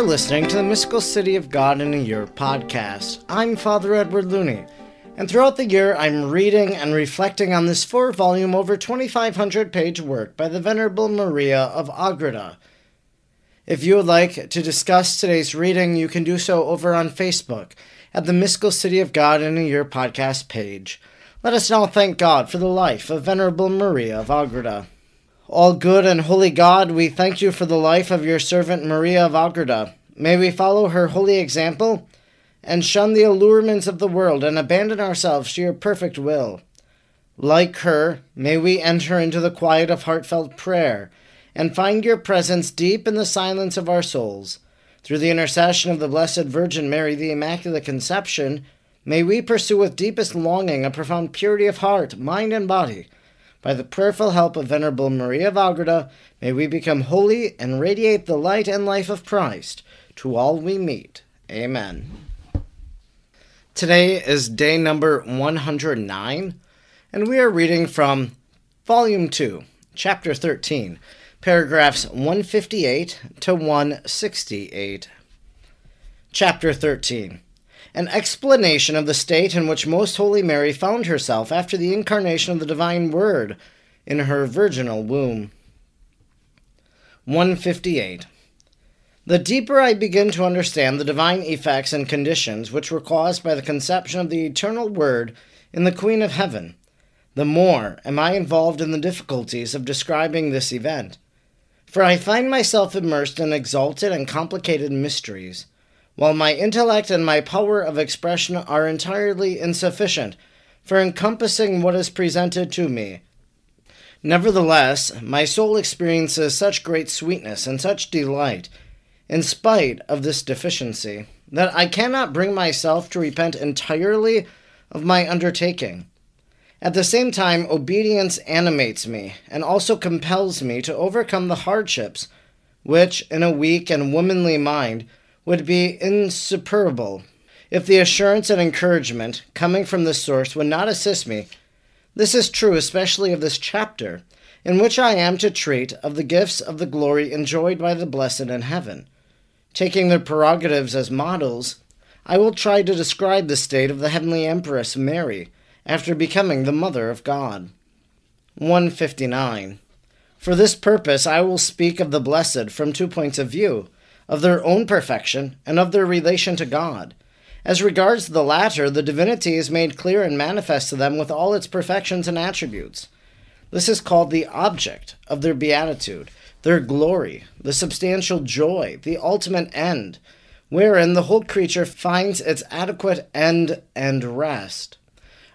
are listening to the Mystical City of God in a Year podcast. I'm Father Edward Looney, and throughout the year I'm reading and reflecting on this four volume, over 2,500 page work by the Venerable Maria of Agreda. If you would like to discuss today's reading, you can do so over on Facebook at the Mystical City of God in a Year podcast page. Let us now thank God for the life of Venerable Maria of Agreda. All good and holy God, we thank you for the life of your servant Maria of Agreda. May we follow her holy example and shun the allurements of the world and abandon ourselves to your perfect will. Like her, may we enter into the quiet of heartfelt prayer and find your presence deep in the silence of our souls. Through the intercession of the Blessed Virgin Mary, the Immaculate Conception, may we pursue with deepest longing a profound purity of heart, mind, and body by the prayerful help of Venerable Maria of Agreda, may we become holy and radiate the light and life of Christ to all we meet. Amen. Today is day number 109, and we are reading from Volume 2, Chapter 13, paragraphs 158 to 168. Chapter 13 an explanation of the state in which Most Holy Mary found herself after the incarnation of the Divine Word in her virginal womb. 158. The deeper I begin to understand the divine effects and conditions which were caused by the conception of the eternal Word in the Queen of Heaven, the more am I involved in the difficulties of describing this event. For I find myself immersed in exalted and complicated mysteries while my intellect and my power of expression are entirely insufficient for encompassing what is presented to me. Nevertheless, my soul experiences such great sweetness and such delight, in spite of this deficiency, that I cannot bring myself to repent entirely of my undertaking. At the same time, obedience animates me and also compels me to overcome the hardships which, in a weak and womanly mind, would be insuperable if the assurance and encouragement coming from this source would not assist me. This is true especially of this chapter, in which I am to treat of the gifts of the glory enjoyed by the blessed in heaven. Taking their prerogatives as models, I will try to describe the state of the heavenly Empress Mary after becoming the Mother of God. 159. For this purpose, I will speak of the blessed from two points of view of their own perfection, and of their relation to God. As regards the latter, the divinity is made clear and manifest to them with all its perfections and attributes. This is called the object of their beatitude, their glory, the substantial joy, the ultimate end, wherein the whole creature finds its adequate end and rest.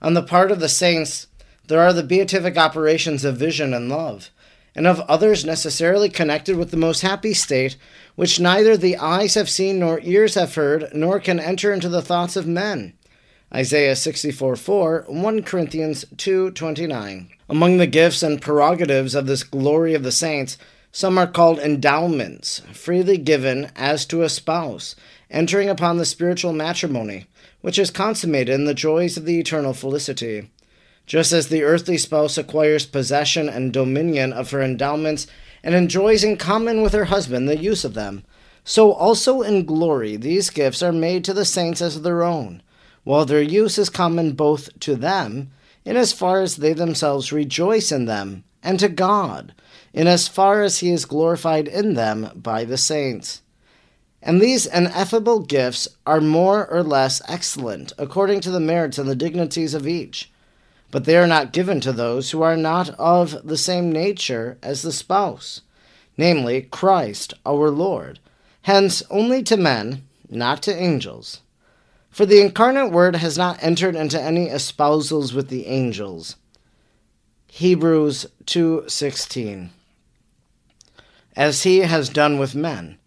On the part of the saints, there are the beatific operations of vision and love, and of others necessarily connected with the most happy state, which neither the eyes have seen nor ears have heard, nor can enter into the thoughts of men. Isaiah 64 4, 1 Corinthians 2 29. Among the gifts and prerogatives of this glory of the saints, some are called endowments, freely given as to a spouse, entering upon the spiritual matrimony, which is consummated in the joys of the eternal felicity. Just as the earthly spouse acquires possession and dominion of her endowments and enjoys in common with her husband the use of them, so also in glory these gifts are made to the saints as their own, while their use is common both to them, in as far as they themselves rejoice in them, and to God, in as far as he is glorified in them by the saints. And these ineffable gifts are more or less excellent, according to the merits and the dignities of each but they are not given to those who are not of the same nature as the spouse, namely Christ our Lord, hence only to men, not to angels. For the incarnate Word has not entered into any espousals with the angels. Hebrews 2:16 As he has done with men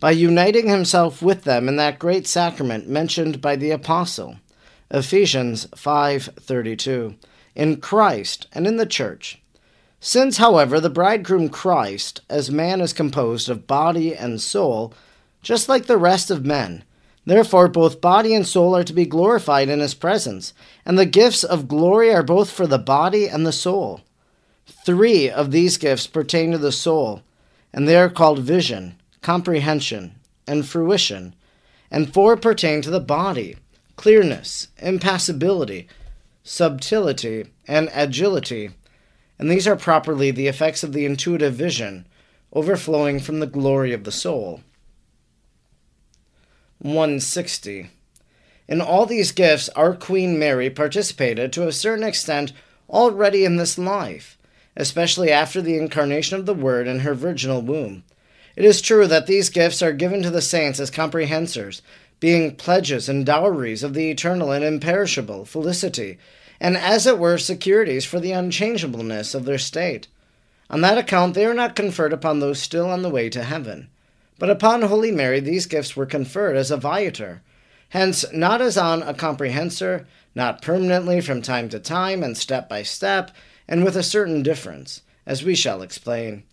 by uniting himself with them in that great sacrament mentioned by the apostle Ephesians 5:32 in Christ and in the church. Since, however, the bridegroom Christ, as man, is composed of body and soul, just like the rest of men, therefore both body and soul are to be glorified in his presence, and the gifts of glory are both for the body and the soul. Three of these gifts pertain to the soul, and they are called vision, comprehension, and fruition, and four pertain to the body clearness, impassibility, subtility, and agility, and these are properly the effects of the intuitive vision, overflowing from the glory of the soul. 160. In all these gifts, our Queen Mary participated to a certain extent already in this life, especially after the incarnation of the Word in her virginal womb. It is true that these gifts are given to the saints as comprehensors, being pledges and dowries of the eternal and imperishable felicity, and as it were securities for the unchangeableness of their state. On that account they are not conferred upon those still on the way to heaven. But upon Holy Mary these gifts were conferred as a viator, hence not as on a comprehensor, not permanently from time to time and step by step, and with a certain difference, as we shall explain.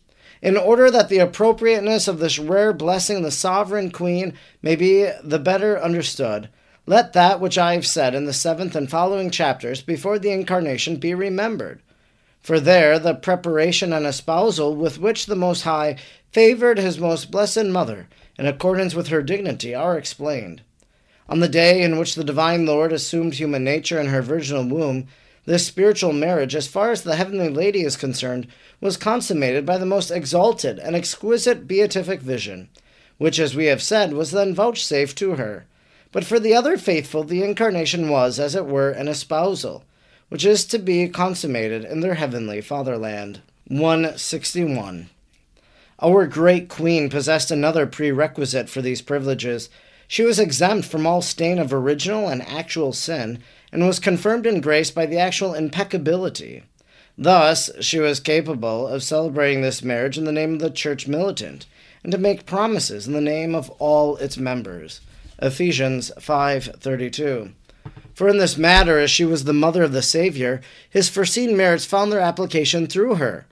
In order that the appropriateness of this rare blessing the sovereign queen may be the better understood, let that which I have said in the seventh and following chapters before the incarnation be remembered. For there the preparation and espousal with which the Most High favored his most blessed Mother, in accordance with her dignity, are explained. On the day in which the Divine Lord assumed human nature in her virginal womb, this spiritual marriage, as far as the Heavenly Lady is concerned, was consummated by the most exalted and exquisite beatific vision, which, as we have said, was then vouchsafed to her. But for the other faithful, the incarnation was, as it were, an espousal, which is to be consummated in their heavenly fatherland. 161. Our great queen possessed another prerequisite for these privileges she was exempt from all stain of original and actual sin, and was confirmed in grace by the actual impeccability. Thus, she was capable of celebrating this marriage in the name of the church militant, and to make promises in the name of all its members. Ephesians 5:32. For in this matter, as she was the mother of the Savior, his foreseen merits found their application through her.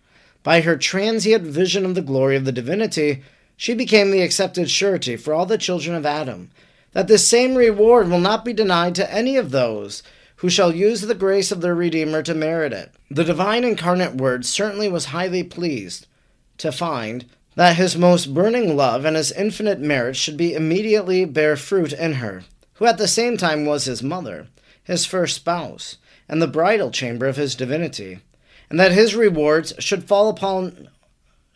By her transient vision of the glory of the divinity, she became the accepted surety for all the children of Adam, that this same reward will not be denied to any of those who shall use the grace of their Redeemer to merit it. The divine incarnate Word certainly was highly pleased to find that his most burning love and his infinite merit should be immediately bear fruit in her, who at the same time was his mother, his first spouse, and the bridal chamber of his divinity, and that his rewards should fall upon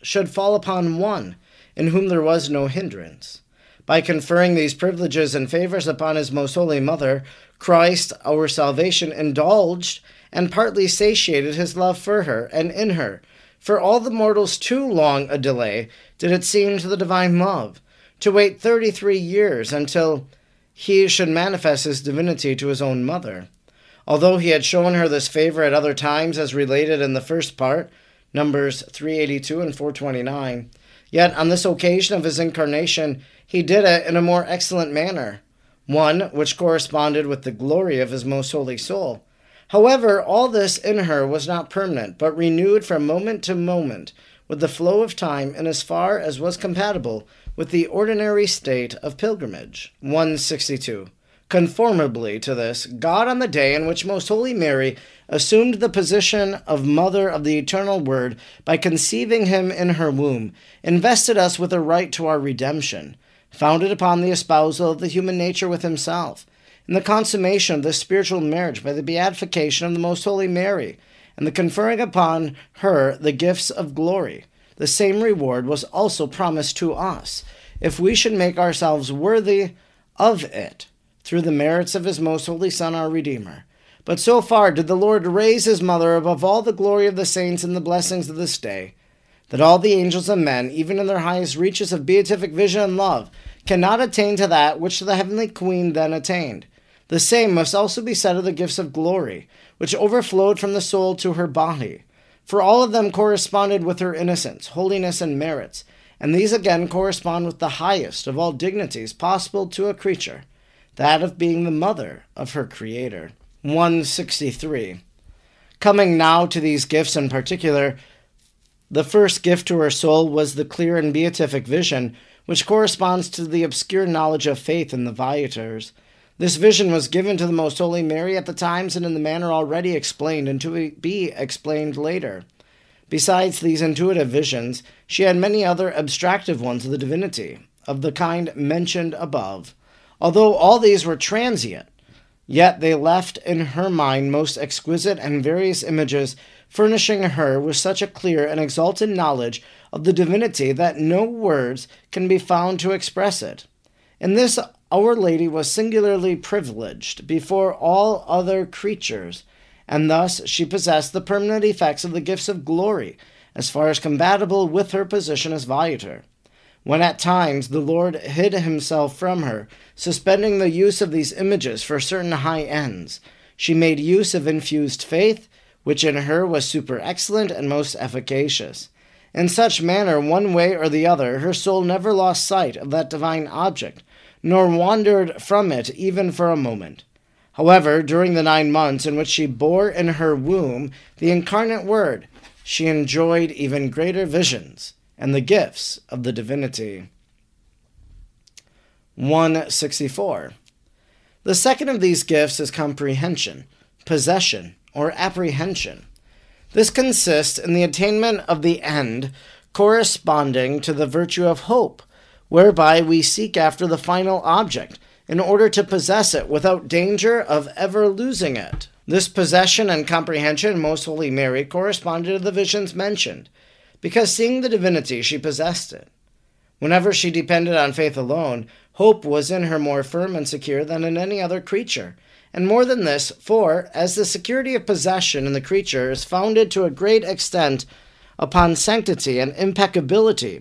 should fall upon one in whom there was no hindrance. By conferring these privileges and favors upon his most holy mother, Christ, our salvation, indulged and partly satiated his love for her and in her. For all the mortals too long a delay did it seem to the divine love, to wait thirty three years until he should manifest his divinity to his own mother. Although he had shown her this favor at other times, as related in the first part, Numbers 382 and 429, Yet on this occasion of his incarnation, he did it in a more excellent manner, one which corresponded with the glory of his most holy soul. However, all this in her was not permanent, but renewed from moment to moment with the flow of time and as far as was compatible with the ordinary state of pilgrimage. 162. Conformably to this, God, on the day in which Most Holy Mary assumed the position of Mother of the Eternal Word by conceiving him in her womb, invested us with a right to our redemption, founded upon the espousal of the human nature with himself, in the consummation of this spiritual marriage by the beatification of the Most Holy Mary, and the conferring upon her the gifts of glory. The same reward was also promised to us, if we should make ourselves worthy of it through the merits of his most holy Son, our Redeemer. But so far did the Lord raise his mother above all the glory of the saints and the blessings of this day, that all the angels and men, even in their highest reaches of beatific vision and love, cannot attain to that which the heavenly Queen then attained. The same must also be said of the gifts of glory, which overflowed from the soul to her body. For all of them corresponded with her innocence, holiness, and merits, and these again correspond with the highest of all dignities possible to a creature that of being the mother of her Creator. 163. Coming now to these gifts in particular, the first gift to her soul was the clear and beatific vision, which corresponds to the obscure knowledge of faith in the Viators. This vision was given to the Most Holy Mary at the times and in the manner already explained, and to be explained later. Besides these intuitive visions, she had many other abstractive ones of the divinity, of the kind mentioned above, although all these were transient, yet they left in her mind most exquisite and various images, furnishing her with such a clear and exalted knowledge of the divinity that no words can be found to express it. In this, Our Lady was singularly privileged before all other creatures, and thus she possessed the permanent effects of the gifts of glory, as far as compatible with her position as Viator. When at times the Lord hid himself from her, suspending the use of these images for certain high ends, she made use of infused faith, which in her was super excellent and most efficacious. In such manner, one way or the other, her soul never lost sight of that divine object, nor wandered from it even for a moment. However, during the nine months in which she bore in her womb the incarnate Word, she enjoyed even greater visions and the gifts of the divinity. 164. The second of these gifts is comprehension, possession, or apprehension. This consists in the attainment of the end corresponding to the virtue of hope, whereby we seek after the final object in order to possess it without danger of ever losing it. This possession and comprehension, Most Holy Mary, corresponded to the visions mentioned, because seeing the divinity, she possessed it. Whenever she depended on faith alone, hope was in her more firm and secure than in any other creature. And more than this, for, as the security of possession in the creature is founded to a great extent upon sanctity and impeccability,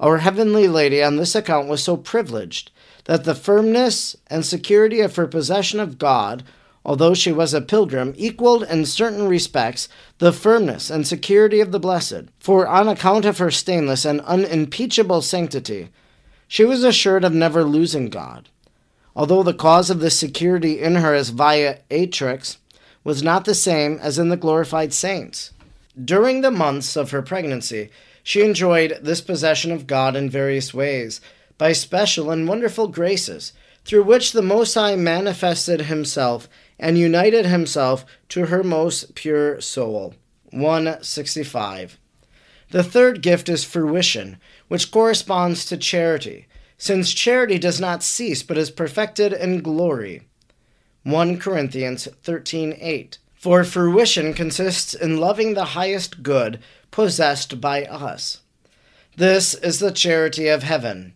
our Heavenly Lady on this account was so privileged that the firmness and security of her possession of God although she was a pilgrim, equaled in certain respects the firmness and security of the blessed, for on account of her stainless and unimpeachable sanctity, she was assured of never losing God. Although the cause of this security in her as viatrix was not the same as in the glorified saints. During the months of her pregnancy, she enjoyed this possession of God in various ways, by special and wonderful graces, through which the Most High manifested himself and united himself to her most pure soul. 165. The third gift is fruition, which corresponds to charity, since charity does not cease but is perfected in glory. 1 Corinthians 13:8. For fruition consists in loving the highest good possessed by us. This is the charity of heaven,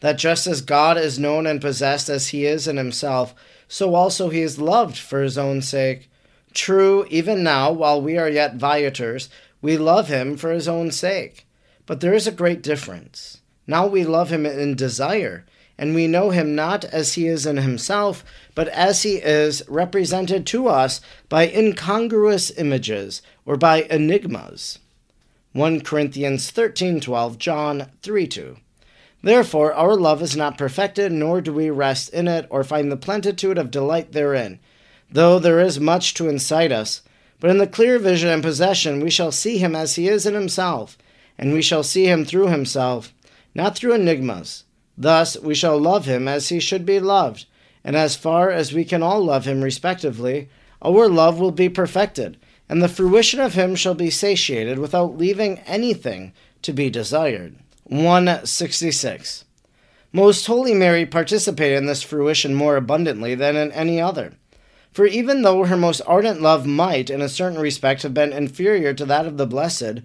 that just as God is known and possessed as he is in himself, so also he is loved for his own sake. True, even now, while we are yet viators, we love him for his own sake. But there is a great difference. Now we love him in desire, and we know him not as he is in himself, but as he is represented to us by incongruous images or by enigmas. 1 Corinthians 13:12, John 3:2. Therefore, our love is not perfected, nor do we rest in it, or find the plenitude of delight therein, though there is much to incite us. But in the clear vision and possession, we shall see him as he is in himself, and we shall see him through himself, not through enigmas. Thus, we shall love him as he should be loved, and as far as we can all love him respectively, our love will be perfected, and the fruition of him shall be satiated without leaving anything to be desired. 166. Most Holy Mary participated in this fruition more abundantly than in any other. For even though her most ardent love might, in a certain respect, have been inferior to that of the Blessed,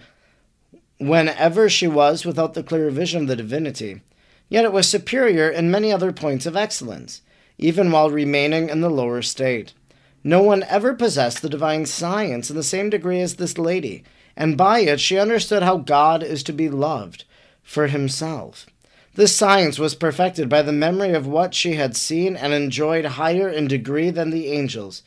whenever she was without the clear vision of the divinity, yet it was superior in many other points of excellence, even while remaining in the lower state. No one ever possessed the divine science in the same degree as this lady, and by it she understood how God is to be loved for himself. This science was perfected by the memory of what she had seen and enjoyed higher in degree than the angels.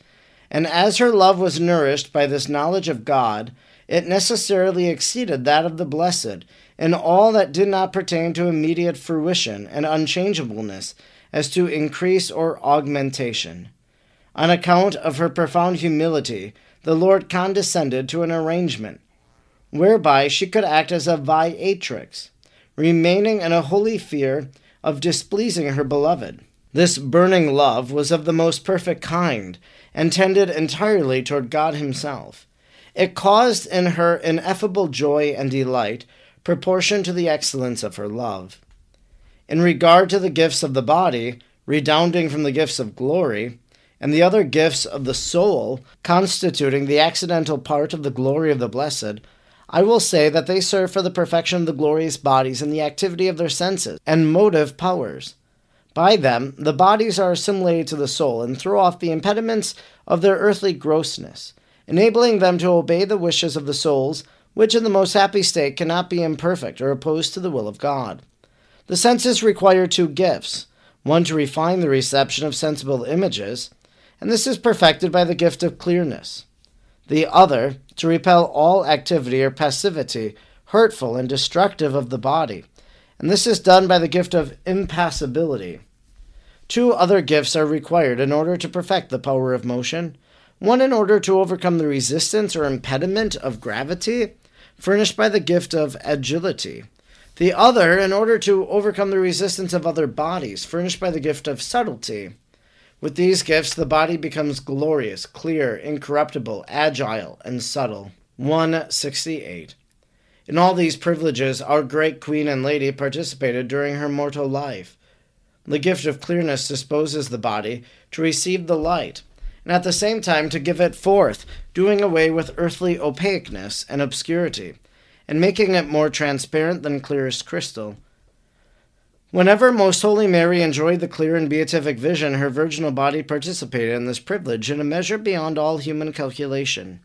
And as her love was nourished by this knowledge of God, it necessarily exceeded that of the blessed in all that did not pertain to immediate fruition and unchangeableness, as to increase or augmentation. On account of her profound humility, the Lord condescended to an arrangement whereby she could act as a viatrix remaining in a holy fear of displeasing her beloved. This burning love was of the most perfect kind, and tended entirely toward God Himself. It caused in her ineffable joy and delight, proportioned to the excellence of her love. in regard to the gifts of the body, redounding from the gifts of glory, and the other gifts of the soul, constituting the accidental part of the glory of the blessed, I will say that they serve for the perfection of the glorious bodies and the activity of their senses and motive powers. By them, the bodies are assimilated to the soul and throw off the impediments of their earthly grossness, enabling them to obey the wishes of the souls, which in the most happy state cannot be imperfect or opposed to the will of God. The senses require two gifts one to refine the reception of sensible images, and this is perfected by the gift of clearness. The other, to repel all activity or passivity hurtful and destructive of the body, and this is done by the gift of impassibility. Two other gifts are required in order to perfect the power of motion one in order to overcome the resistance or impediment of gravity, furnished by the gift of agility. The other in order to overcome the resistance of other bodies, furnished by the gift of subtlety. With these gifts, the body becomes glorious, clear, incorruptible, agile, and subtle. 168. In all these privileges, our great Queen and Lady participated during her mortal life. The gift of clearness disposes the body to receive the light, and at the same time to give it forth, doing away with earthly opaqueness and obscurity, and making it more transparent than clearest crystal. Whenever Most Holy Mary enjoyed the clear and beatific vision, her virginal body participated in this privilege in a measure beyond all human calculation.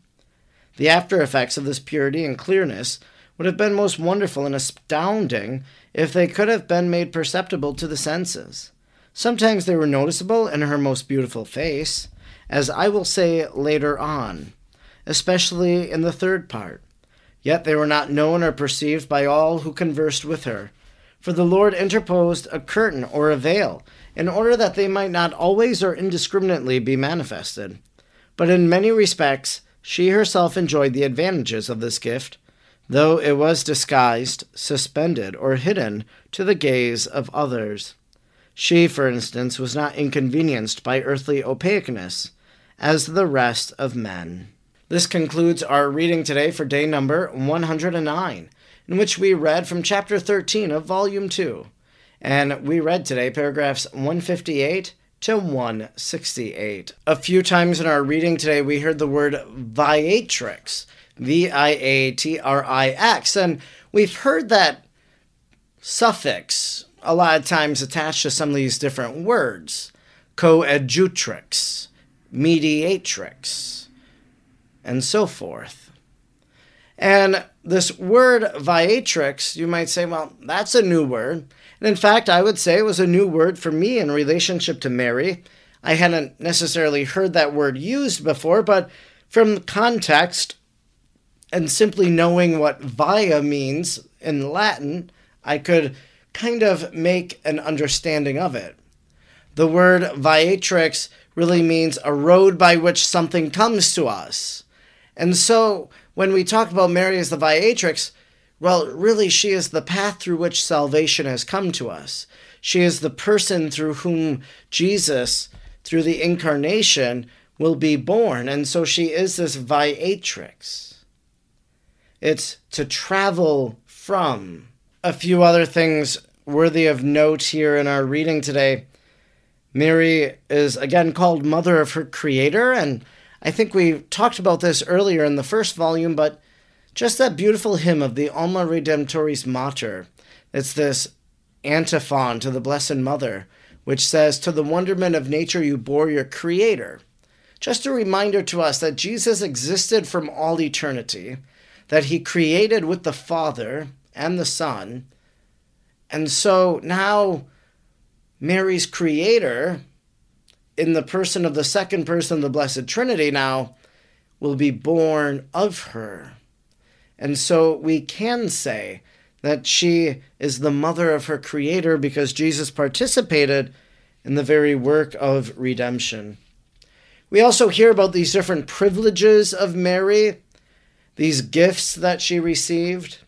The after effects of this purity and clearness would have been most wonderful and astounding if they could have been made perceptible to the senses. Sometimes they were noticeable in her most beautiful face, as I will say later on, especially in the third part. Yet they were not known or perceived by all who conversed with her, for the Lord interposed a curtain or a veil, in order that they might not always or indiscriminately be manifested. But in many respects, she herself enjoyed the advantages of this gift, though it was disguised, suspended, or hidden to the gaze of others. She, for instance, was not inconvenienced by earthly opaqueness, as the rest of men. This concludes our reading today for day number 109, in which we read from chapter 13 of volume 2. And we read today paragraphs 158 to 168. A few times in our reading today, we heard the word viatrix, V I A T R I X, and we've heard that suffix a lot of times attached to some of these different words coadjutrix, mediatrix, and so forth. And this word viatrix, you might say, well, that's a new word. And in fact, I would say it was a new word for me in relationship to Mary. I hadn't necessarily heard that word used before, but from context and simply knowing what via means in Latin, I could kind of make an understanding of it. The word viatrix really means a road by which something comes to us. And so when we talk about Mary as the Viatrix, well, really, she is the path through which salvation has come to us. She is the person through whom Jesus, through the incarnation, will be born. And so she is this Viatrix. It's to travel from. A few other things worthy of note here in our reading today. Mary is again called Mother of her Creator, and I think we talked about this earlier in the first volume, but just that beautiful hymn of the Alma Redemptoris Mater. It's this antiphon to the Blessed Mother, which says, To the wonderment of nature you bore your Creator. Just a reminder to us that Jesus existed from all eternity, that he created with the Father and the Son, and so now Mary's creator, in the person of the second person of the Blessed Trinity, now will be born of her. And so we can say that she is the mother of her creator because Jesus participated in the very work of redemption. We also hear about these different privileges of Mary, these gifts that she received.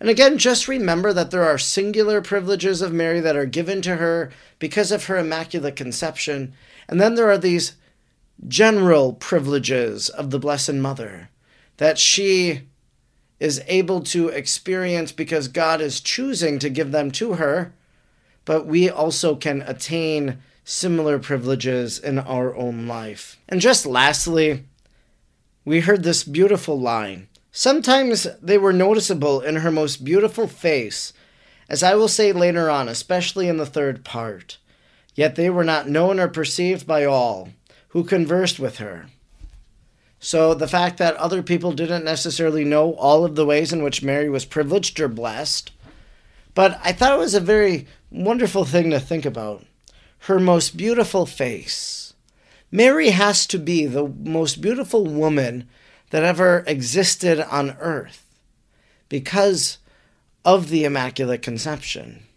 And again, just remember that there are singular privileges of Mary that are given to her because of her immaculate conception. And then there are these general privileges of the Blessed Mother that she is able to experience because God is choosing to give them to her. but we also can attain similar privileges in our own life. And just lastly, we heard this beautiful line. Sometimes they were noticeable in her most beautiful face, as I will say later on, especially in the third part. Yet they were not known or perceived by all who conversed with her. So the fact that other people didn't necessarily know all of the ways in which Mary was privileged or blessed, but I thought it was a very wonderful thing to think about. Her most beautiful face. Mary has to be the most beautiful woman that ever existed on earth because of the Immaculate Conception.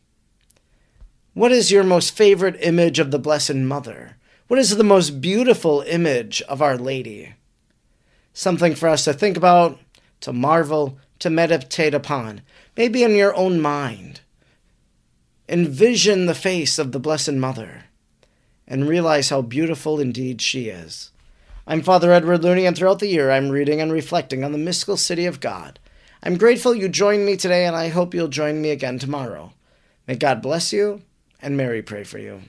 What is your most favorite image of the Blessed Mother? What is the most beautiful image of Our Lady? something for us to think about, to marvel, to meditate upon, maybe in your own mind. Envision the face of the Blessed Mother and realize how beautiful indeed she is. I'm Father Edward Looney, and throughout the year I'm reading and reflecting on the mystical city of God. I'm grateful you joined me today, and I hope you'll join me again tomorrow. May God bless you, and Mary pray for you.